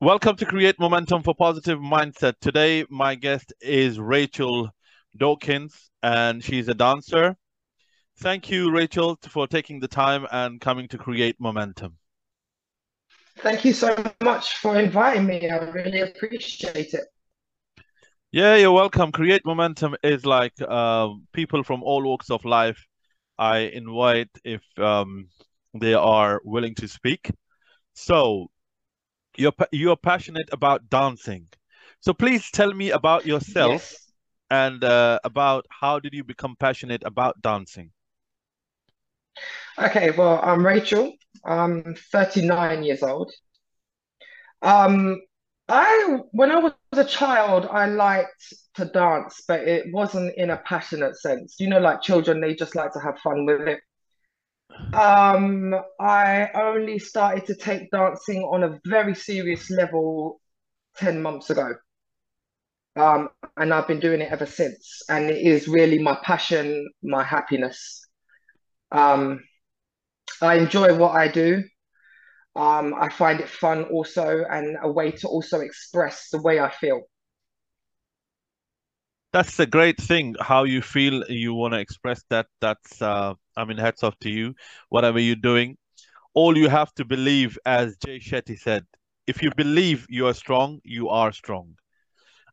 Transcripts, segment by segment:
Welcome to Create Momentum for Positive Mindset. Today, my guest is Rachel Dawkins, and she's a dancer. Thank you, Rachel, for taking the time and coming to Create Momentum. Thank you so much for inviting me. I really appreciate it. Yeah, you're welcome. Create Momentum is like uh, people from all walks of life. I invite if um, they are willing to speak. So, you're you're passionate about dancing. So please tell me about yourself Yes. and uh, about how did you become passionate about dancing? Okay, well, I'm Rachel. I'm 39 years old. Um, I when I was a child, I liked to dance, but it wasn't in a passionate sense. You know, like children, they just like to have fun with it. Um, I only started to take dancing on a very serious level 10 months ago. Um, and I've been doing it ever since. And it is really my passion, my happiness. Um, I enjoy what I do. Um, I find it fun also and a way to also express the way I feel. That's the great thing, how you feel you want to express that. That's uh, I mean, hats off to you. Whatever you're doing, all you have to believe, as Jay Shetty said, if you believe you are strong, you are strong.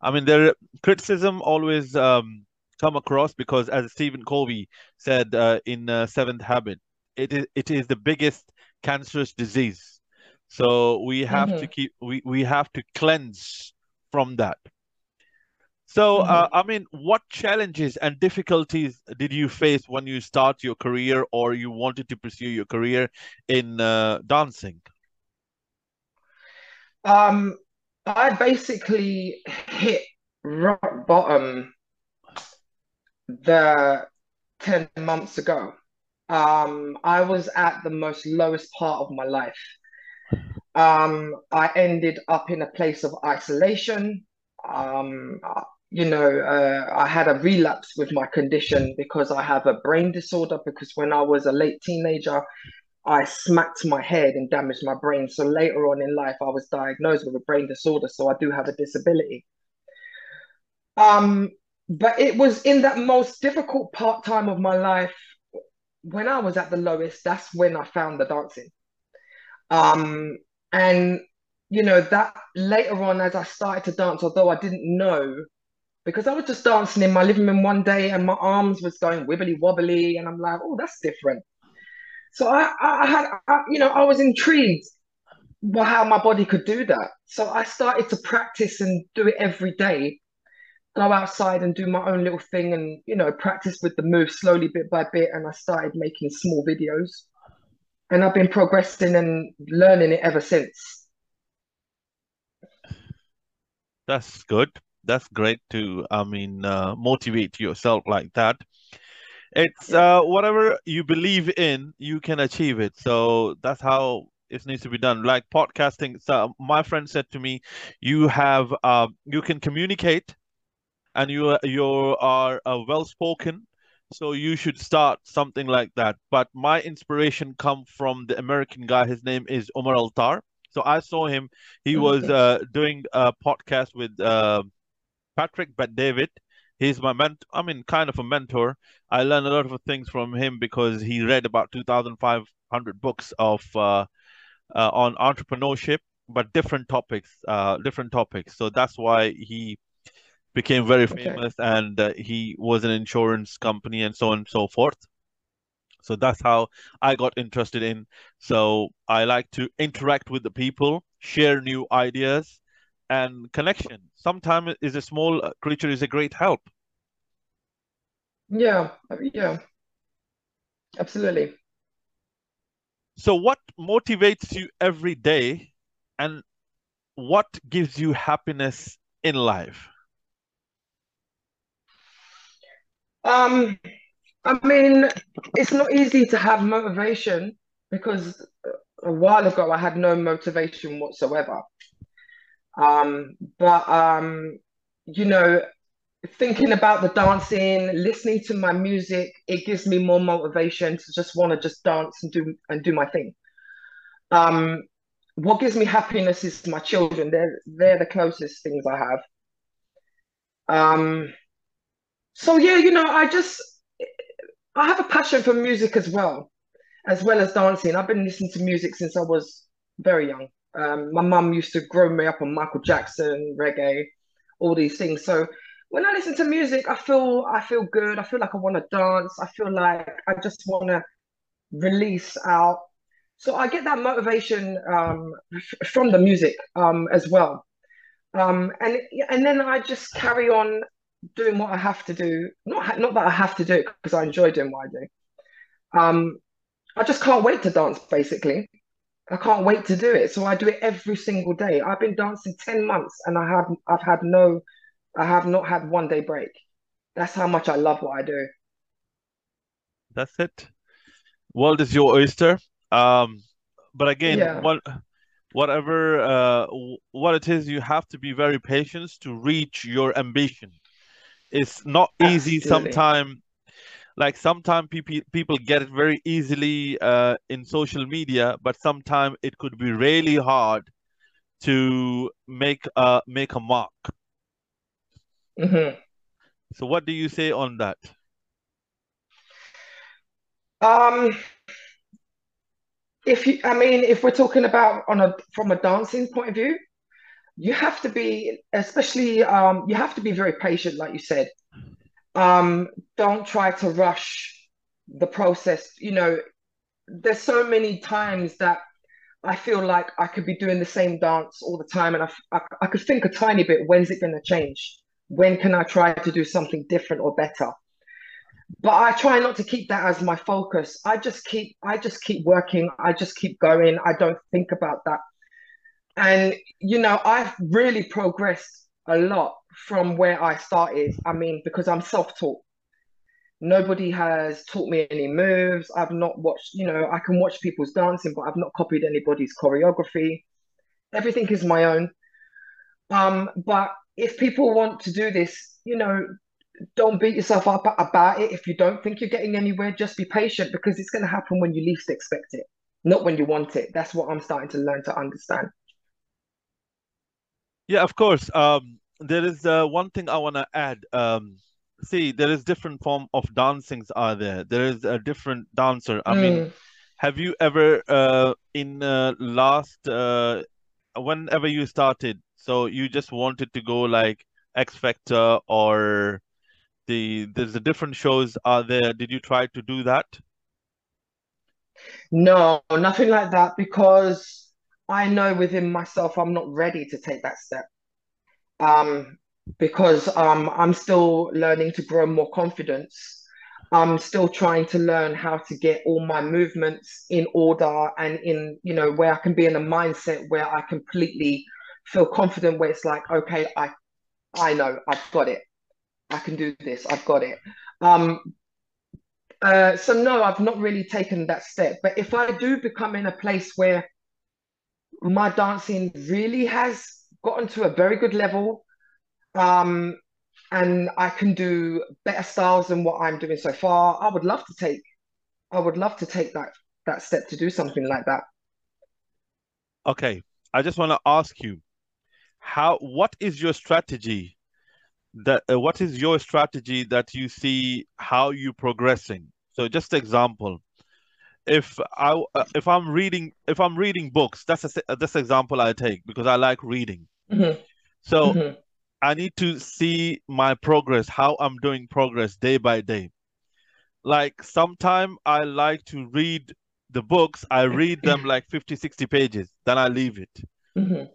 I mean, there criticism always um, come across because, as Stephen Covey said uh, in uh, Seventh Habit, it is it is the biggest cancerous disease. So we have to hmm keep we we have to cleanse from that. So, uh, hmm I mean, what challenges and difficulties did you face when you start your career or you wanted to pursue your career in uh, dancing? Um, I basically hit rock bottom the 10 months ago. Um, I was at the most lowest part of my life. Um, I ended up in a place of isolation. Um, you know, uh, I had a relapse with my condition because I have a brain disorder. Because when I was a late teenager, I smacked my head and damaged my brain. So later on in life, I was diagnosed with a brain disorder. So I do have a disability. Um, but it was in that most difficult part time of my life when I was at the lowest. That's when I found the dancing. Um, and you know that later on, as I started to dance, although I didn't know, because I was just dancing in my living room one day, and my arms was going wibbly wobbly, and I'm like, oh, that's different. So I, I had, I, you know, I was intrigued by how my body could do that. So I started to practice and do it every day. Go outside and do my own little thing, and you know, practice with the move slowly, bit by bit. And I started making small videos, and I've been progressing and learning it ever since. That's good. That's great to, I mean, uh, motivate yourself like that. It's uh, whatever you believe in, you can achieve it. So that's how it needs to be done. Like podcasting, so my friend said to me, you have, uh, you can communicate and you are- you are uh, well spoken, so you should start something like that. But my inspiration come from the American guy. His name is Omar Altar. So I saw him. He was Mhm. uh, doing a podcast with uh, Patrick Bet David. He's my ment. I mean, kind of a mentor. I learned a lot of things from him because he read about 2,500 books of uh, uh, on entrepreneurship, but different topics, uh, different topics. So that's why he became very Okay. famous and uh, he was an insurance company and so on and so forth. So that's how I got interested in. So I like to interact with the people, share new ideas and connection. Sometimes is a small creature is a great help. Yeah. Yeah. Absolutely. So what motivates you every day and what gives you happiness in life? Um, I mean, it's not easy to have motivation because a while ago I had no motivation whatsoever. Um, but um, you know, thinking about the dancing, listening to my music, it gives me more motivation to just want to just dance and do and do my thing. Um, what gives me happiness is my children. They're they're the closest things I have. Um, so yeah, you know, I just I have a passion for music as well, as well as dancing. I've been listening to music since I was very young. Um, my mum used to grow me up on Michael Jackson, reggae, all these things. So when I listen to music, I feel I feel good. I feel like I want to dance. I feel like I just want to release out. So I get that motivation um, f- from the music um, as well. Um, and and then I just carry on doing what I have to do. Not not that I have to do it because I enjoy doing what I do. Um, I just can't wait to dance. Basically, I can't wait to do it. So I do it every single day. I've been dancing ten months, and I have I've had no, I have not had one day break. That's how much I love what I do. That's it. World is your oyster. Um, but again, Yeah, what whatever uh what it is, you have to be very patient to reach your ambition. It's not easy sometimes like sometimes people people get it very easily uh, in social media, but sometimes it could be really hard to make a make a mark. hmm So what do you say on that? Um, if you, I mean, if we're talking about on a from a dancing point of view, you have to be, especially, um, you have to be very patient, like you said. Um, don't try to rush the process. You know, there's so many times that I feel like I could be doing the same dance all the time, and I, I, I could think a tiny bit, when's it going to change? When can I try to do something different or better? But I try not to keep that as my focus. I just keep, I just keep working. I just keep going. I don't think about that. And you know, I've really progressed a lot from where I started. I mean, because I'm self-taught. Nobody has taught me any moves. I've not watched, you know, I can watch people's dancing, but I've not copied anybody's choreography. Everything is my own. Um, but if people want to do this, you know, don't beat yourself up about it. If you don't think you're getting anywhere, just be patient because it's going to happen when you least expect it, not when you want it. That's what I'm starting to learn to understand. Yeah, of course. Um, there is uh, one thing I want to add. Um, see, there is different form of dancings are there. There is a different dancer. I mean, Mm, have you ever uh, in uh, last uh, whenever you started, so you just wanted to go like X Factor or the there's a different shows are there. Did you try to do that? no, nothing like that because I know within myself I'm not ready to take that step. Um, because um, I'm still learning to grow more confidence. I'm still trying to learn how to get all my movements in order and in, you know, where I can be in a mindset where I completely feel confident, where it's like, okay, I I know, I've got it. I can do this. I've got it. Um, uh, so no, I've not really taken that step. But if I do become in a place where my dancing really has gotten to a very good level, um, and I can do better styles than what I'm doing so far, I would love to take. I would love to take that that step to do something like that. Okay, I just want to ask you, how what is your strategy that uh, what is your strategy that you see how you progressing? So just example, if I uh, if I'm reading if I'm reading books, that's a s- that's example I take because I like reading. Hmm So hmm I need to see my progress, how I'm doing progress day by day. Like sometime I like to read the books, I read them like 50, 60 pages, then I leave it. hmm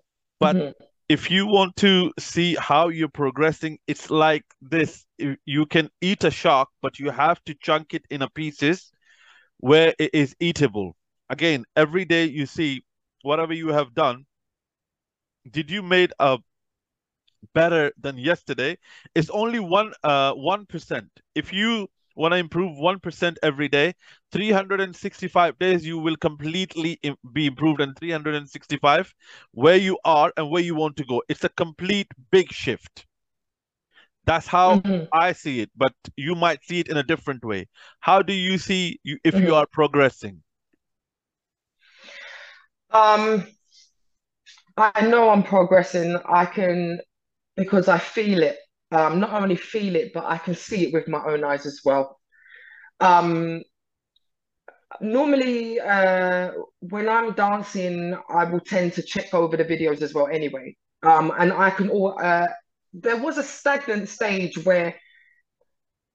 But hmm if you want to see how you're progressing, it's like this. You you can eat a shark, but you have to chunk it in a pieces where it is eatable. Again, every day you see whatever you have done, did you made a better than yesterday? It's only one uh 1%. If you want to improve 1% every day, 365 days you will completely im- be improved and 365 where you are and where you want to go. It's a complete big shift. That's how hmm I see it, but you might see it in a different way. How do you see you if you hmm are progressing? Um, I know I'm progressing. I can because I feel it. Um, not only feel it, but I can see it with my own eyes as well. Um, normally, uh, when I'm dancing, I will tend to check over the videos as well anyway. Um, and I can all, uh, there was a stagnant stage where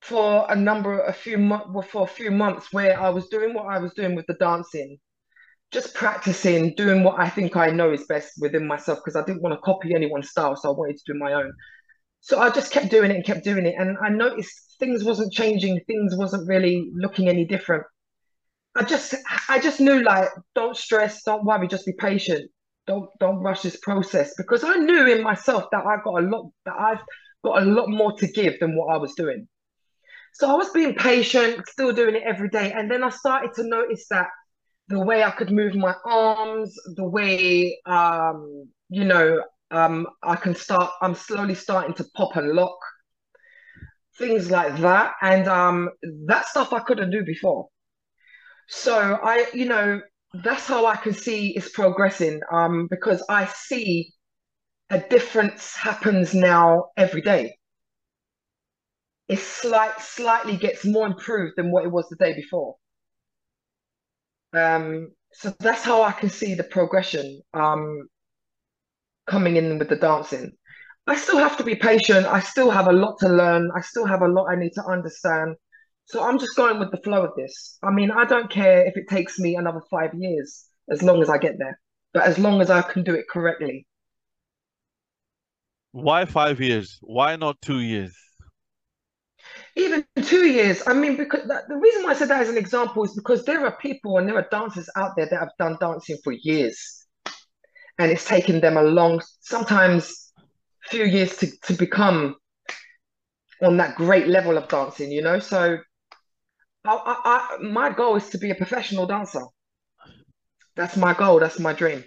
for a number, a few months, for a few months where I was doing what I was doing with the dancing, just practicing, doing what I think I know is best within myself because I didn't want to copy anyone's style, so I wanted to do my own. So I just kept doing it and kept doing it, and I noticed things wasn't changing, things wasn't really looking any different. I just, I just knew like, don't stress, don't worry, just be patient, don't, don't rush this process because I knew in myself that I got a lot, that I've got a lot more to give than what I was doing. So I was being patient, still doing it every day, and then I started to notice that the way I could move my arms, the way um, you know, um, I can start. I'm slowly starting to pop and lock, things like that, and um, that stuff I couldn't do before. So I, you know, that's how I can see it's progressing. Um, because I see a difference happens now every day. It slight, slightly gets more improved than what it was the day before. Um, so that's how I can see the progression um, coming in with the dancing. I still have to be patient. I still have a lot to learn. I still have a lot I need to understand. So I'm just going with the flow of this. I mean, I don't care if it takes me another five years as long as I get there, but as long as I can do it correctly. Why five years? Why not two years? Even two years. I mean, because the reason why I said that as an example is because there are people and there are dancers out there that have done dancing for years, and it's taken them a long, sometimes few years to to become on that great level of dancing. You know, so I, I, I my goal is to be a professional dancer. That's my goal. That's my dream.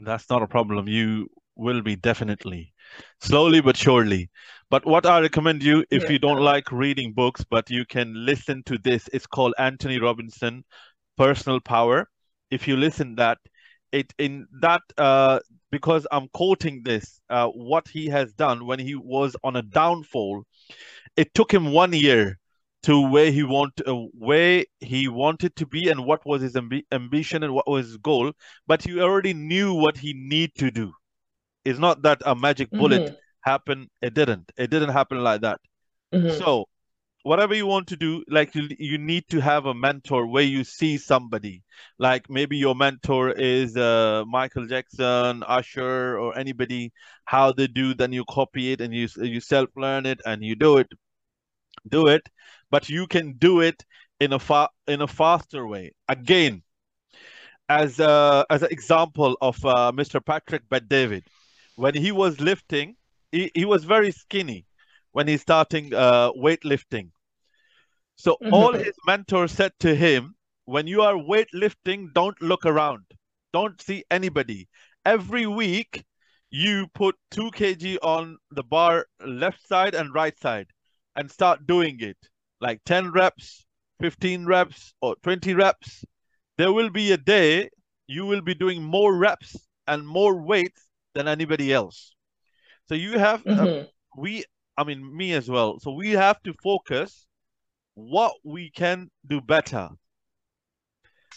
That's not a problem. You will be definitely slowly but surely. But what i recommend you if yeah. you don't like reading books but you can listen to this it's called anthony robinson personal power. If you listen that it in that uh because i'm quoting this uh what he has done when he was on a downfall it took him one year to where he want uh, where he wanted to be and what was his amb- ambition and what was his goal but he already knew what he need to do it's not that a magic bullet mm-hmm. happened. It didn't. It didn't happen like that. Mm-hmm. So whatever you want to do, like you, you need to have a mentor where you see somebody. Like maybe your mentor is uh, Michael Jackson, Usher, or anybody. How they do, then you copy it and you you self learn it and you do it. Do it, but you can do it in a far in a faster way. Again, as a, as an example of uh, Mr. Patrick Bet David when he was lifting, he, he was very skinny when he's starting uh, weightlifting. So mm-hmm. all his mentors said to him, when you are weightlifting, don't look around. Don't see anybody. Every week, you put 2 kg on the bar left side and right side and start doing it like 10 reps, 15 reps, or 20 reps. There will be a day you will be doing more reps and more weights than anybody else. So you have uh, mm-hmm. uh, we I mean me as well. So we have to focus what we can do better.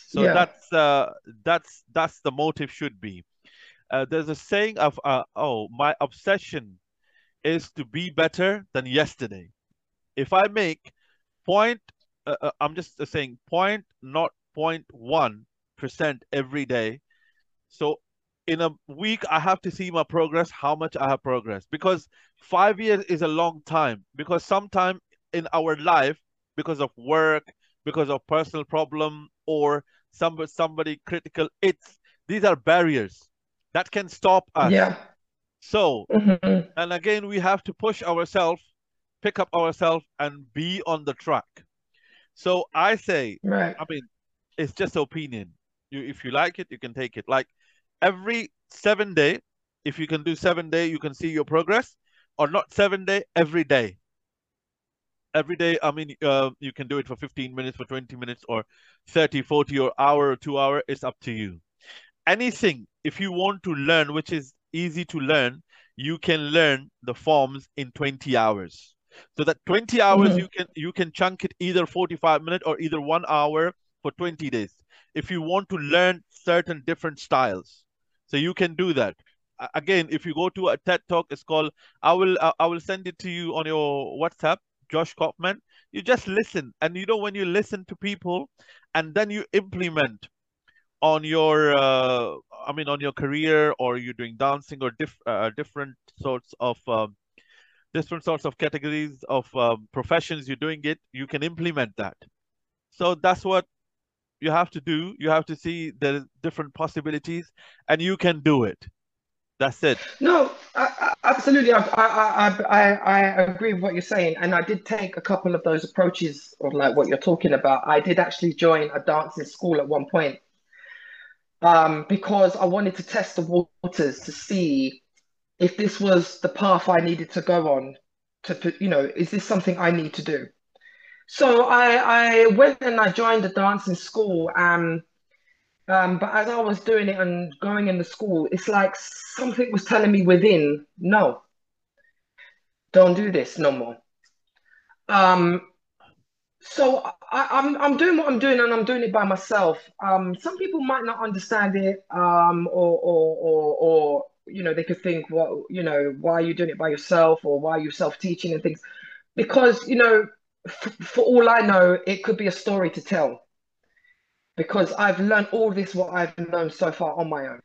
So yeah. that's uh that's that's the motive should be. Uh, there's a saying of uh, oh my obsession is to be better than yesterday. If I make point, uh, uh I'm just saying point not point one percent every day. So in a week i have to see my progress how much i have progressed. Because five years is a long time. Because sometime in our life because of work because of personal problem or somebody somebody critical it's these are barriers that can stop us. Yeah. So mm-hmm. and again we have to push ourselves pick up ourselves and be on the track. So i say right. I mean it's just opinion. You if you like it you can take it. Like every seven day, if you can do seven day, you can see your progress, or not seven day, every day. Every day, I mean, uh, you can do it for 15 minutes, for 20 minutes, or 30, 40, or hour or two hour. It's up to you. anything if you want to learn which is easy to learn you can learn the forms in 20 hours so that 20 hours Mhm. you can you can chunk it either 45 minutes or either one hour for 20 days if you want to learn certain different styles so you can do that. Again if you go to a ted talk it's called i will i will send it to you on your whatsapp josh kaufman. You just listen. And you know when you listen to people and then you implement on your uh, i mean on your career or you're doing dancing or diff- uh, different sorts of um, different sorts of categories of um, professions you're doing it you can implement that. So that's what you have to do you have to see the different possibilities and you can do it that's it No, I, I, absolutely. I, I, I, I, agree with what you're saying, and I did take a couple of those approaches of like what you're talking about. I did actually join a dancing school at one point, um, because I wanted to test the waters to see if this was the path I needed to go on. To, you know, is this something I need to do? So I, I went and I joined a dancing school. Um, um, but as I was doing it and going in the school, it's like something was telling me within, no, don't do this no more. Um, so I, I'm I'm doing what I'm doing and I'm doing it by myself. Um, some people might not understand it, um, or or or or you know they could think, well, you know, why are you doing it by yourself, or why are you self-teaching and things? Because you know, for all I know, it could be a story to tell. Because I've learned all this what I've learned so far on my own.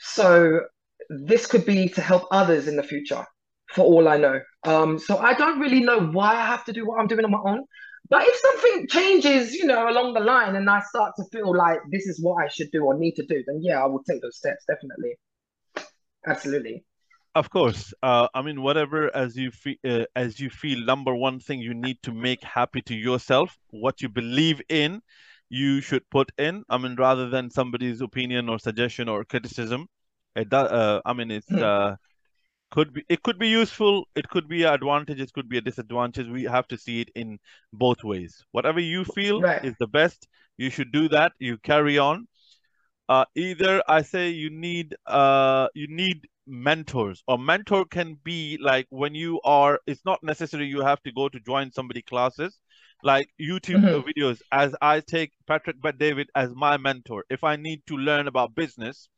So this could be to help others in the future, for all I know. Um, so I don't really know why I have to do what I'm doing on my own. But if something changes, you know, along the line, and I start to feel like this is what I should do or need to do, then yeah, I will take those steps definitely. Absolutely. Of course. Uh, I mean, whatever as you feel, uh, as you feel, number one thing you need to make happy to yourself, what you believe in, you should put in. I mean, rather than somebody's opinion or suggestion or criticism. It does, uh, I mean, it's Hmm. uh, could be it could be useful, it could be an advantage, it could be a disadvantage. We have to see it in both ways. Whatever you feel Right. is the best, you should do that. You carry on uh, either I say you need uh, you need mentors or mentor can be like when you are it's not necessary you have to go to join somebody classes like YouTube Mhm. videos as I take Patrick Bet David as my mentor if I need to learn about business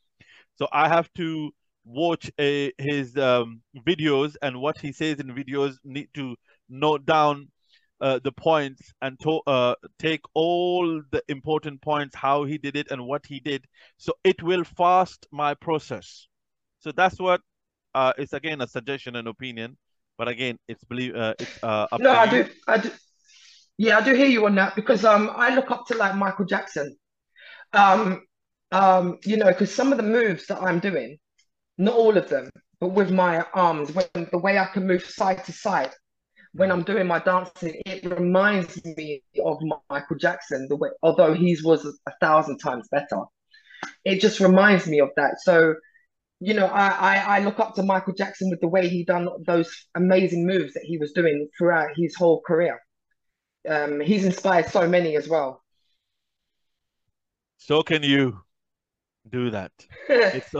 so I have to watch a, his um, videos and what he says in videos need to note down uh, the points and to, uh, take all the important points, how he did it and what he did. So it will fast my process. So that's what uh, it's again a suggestion and opinion, but again it's believe uh, it's uh, up No, I do. I do. Yeah, I do hear you on that because um, I look up to like Michael Jackson. Um, um, you know, because some of the moves that I'm doing, not all of them, but with my arms, when the way I can move side to side when I'm doing my dancing, it reminds me of Michael Jackson. The way, although his was a thousand times better, it just reminds me of that. So, you know, I, I I look up to Michael Jackson with the way he done those amazing moves that he was doing throughout his whole career. Um, he's inspired so many as well. So can you do that? It's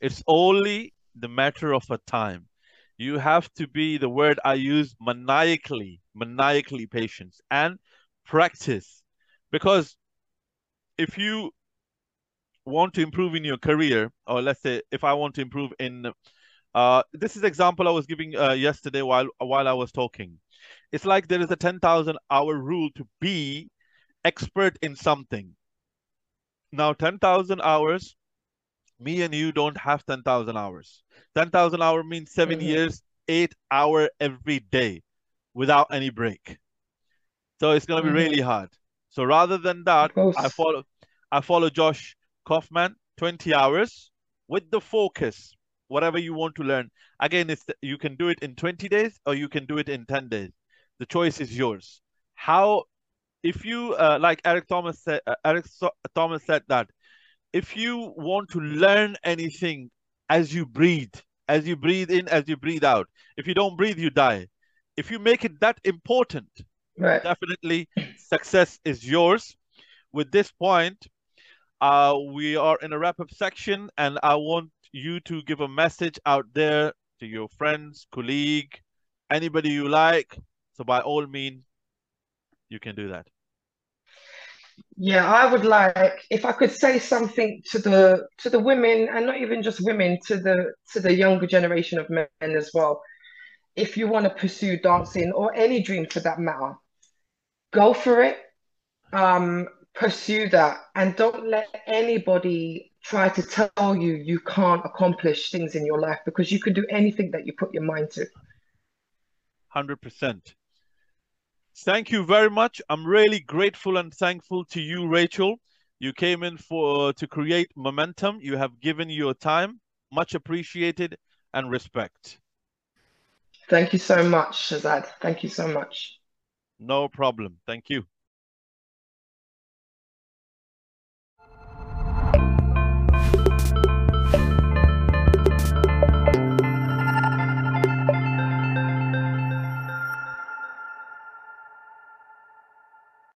it's only the matter of a time. You have to be the word I use maniacally, maniacally patience and practice. Because if you want to improve in your career, or let's say if I want to improve in uh this is example I was giving uh, yesterday while while I was talking. It's like there is a 10,000 hour rule to be expert in something. Now 10,000 hours me and you don't have 10,000 hours. 10,000 hour means 7 Mhm. years, 8 hour every day without any break. So it's going to be really hard. So rather than that, I follow I follow Josh Kaufman 20 hours with the focus whatever you want to learn. Again, it's you can do it in 20 days or you can do it in 10 days. The choice is yours. How if you uh, like Eric Thomas said uh, Eric so- Thomas said that if you want to learn anything as you breathe, as you breathe in, as you breathe out, if you don't breathe, you die. If you make it that important, Right. definitely success is yours. With this point, Uh, we are in a wrap-up section, and I want you to give a message out there to your friends, colleague, anybody you like. So by all means, you can do that. Yeah, I would like if I could say something to the to the women and not even just women, to the to the younger generation of men as well. If you want to pursue dancing or any dream for that matter, go for it. Um, pursue that and don't let anybody try to tell you you can't accomplish things in your life because you can do anything that you put your mind to. 100%. Thank you very much. I'm really grateful and thankful to you, Rachel. You came in for uh, to create momentum. You have given your time. Much appreciated and respect. Thank you so much, Shazad. Thank you so much. No problem. Thank you.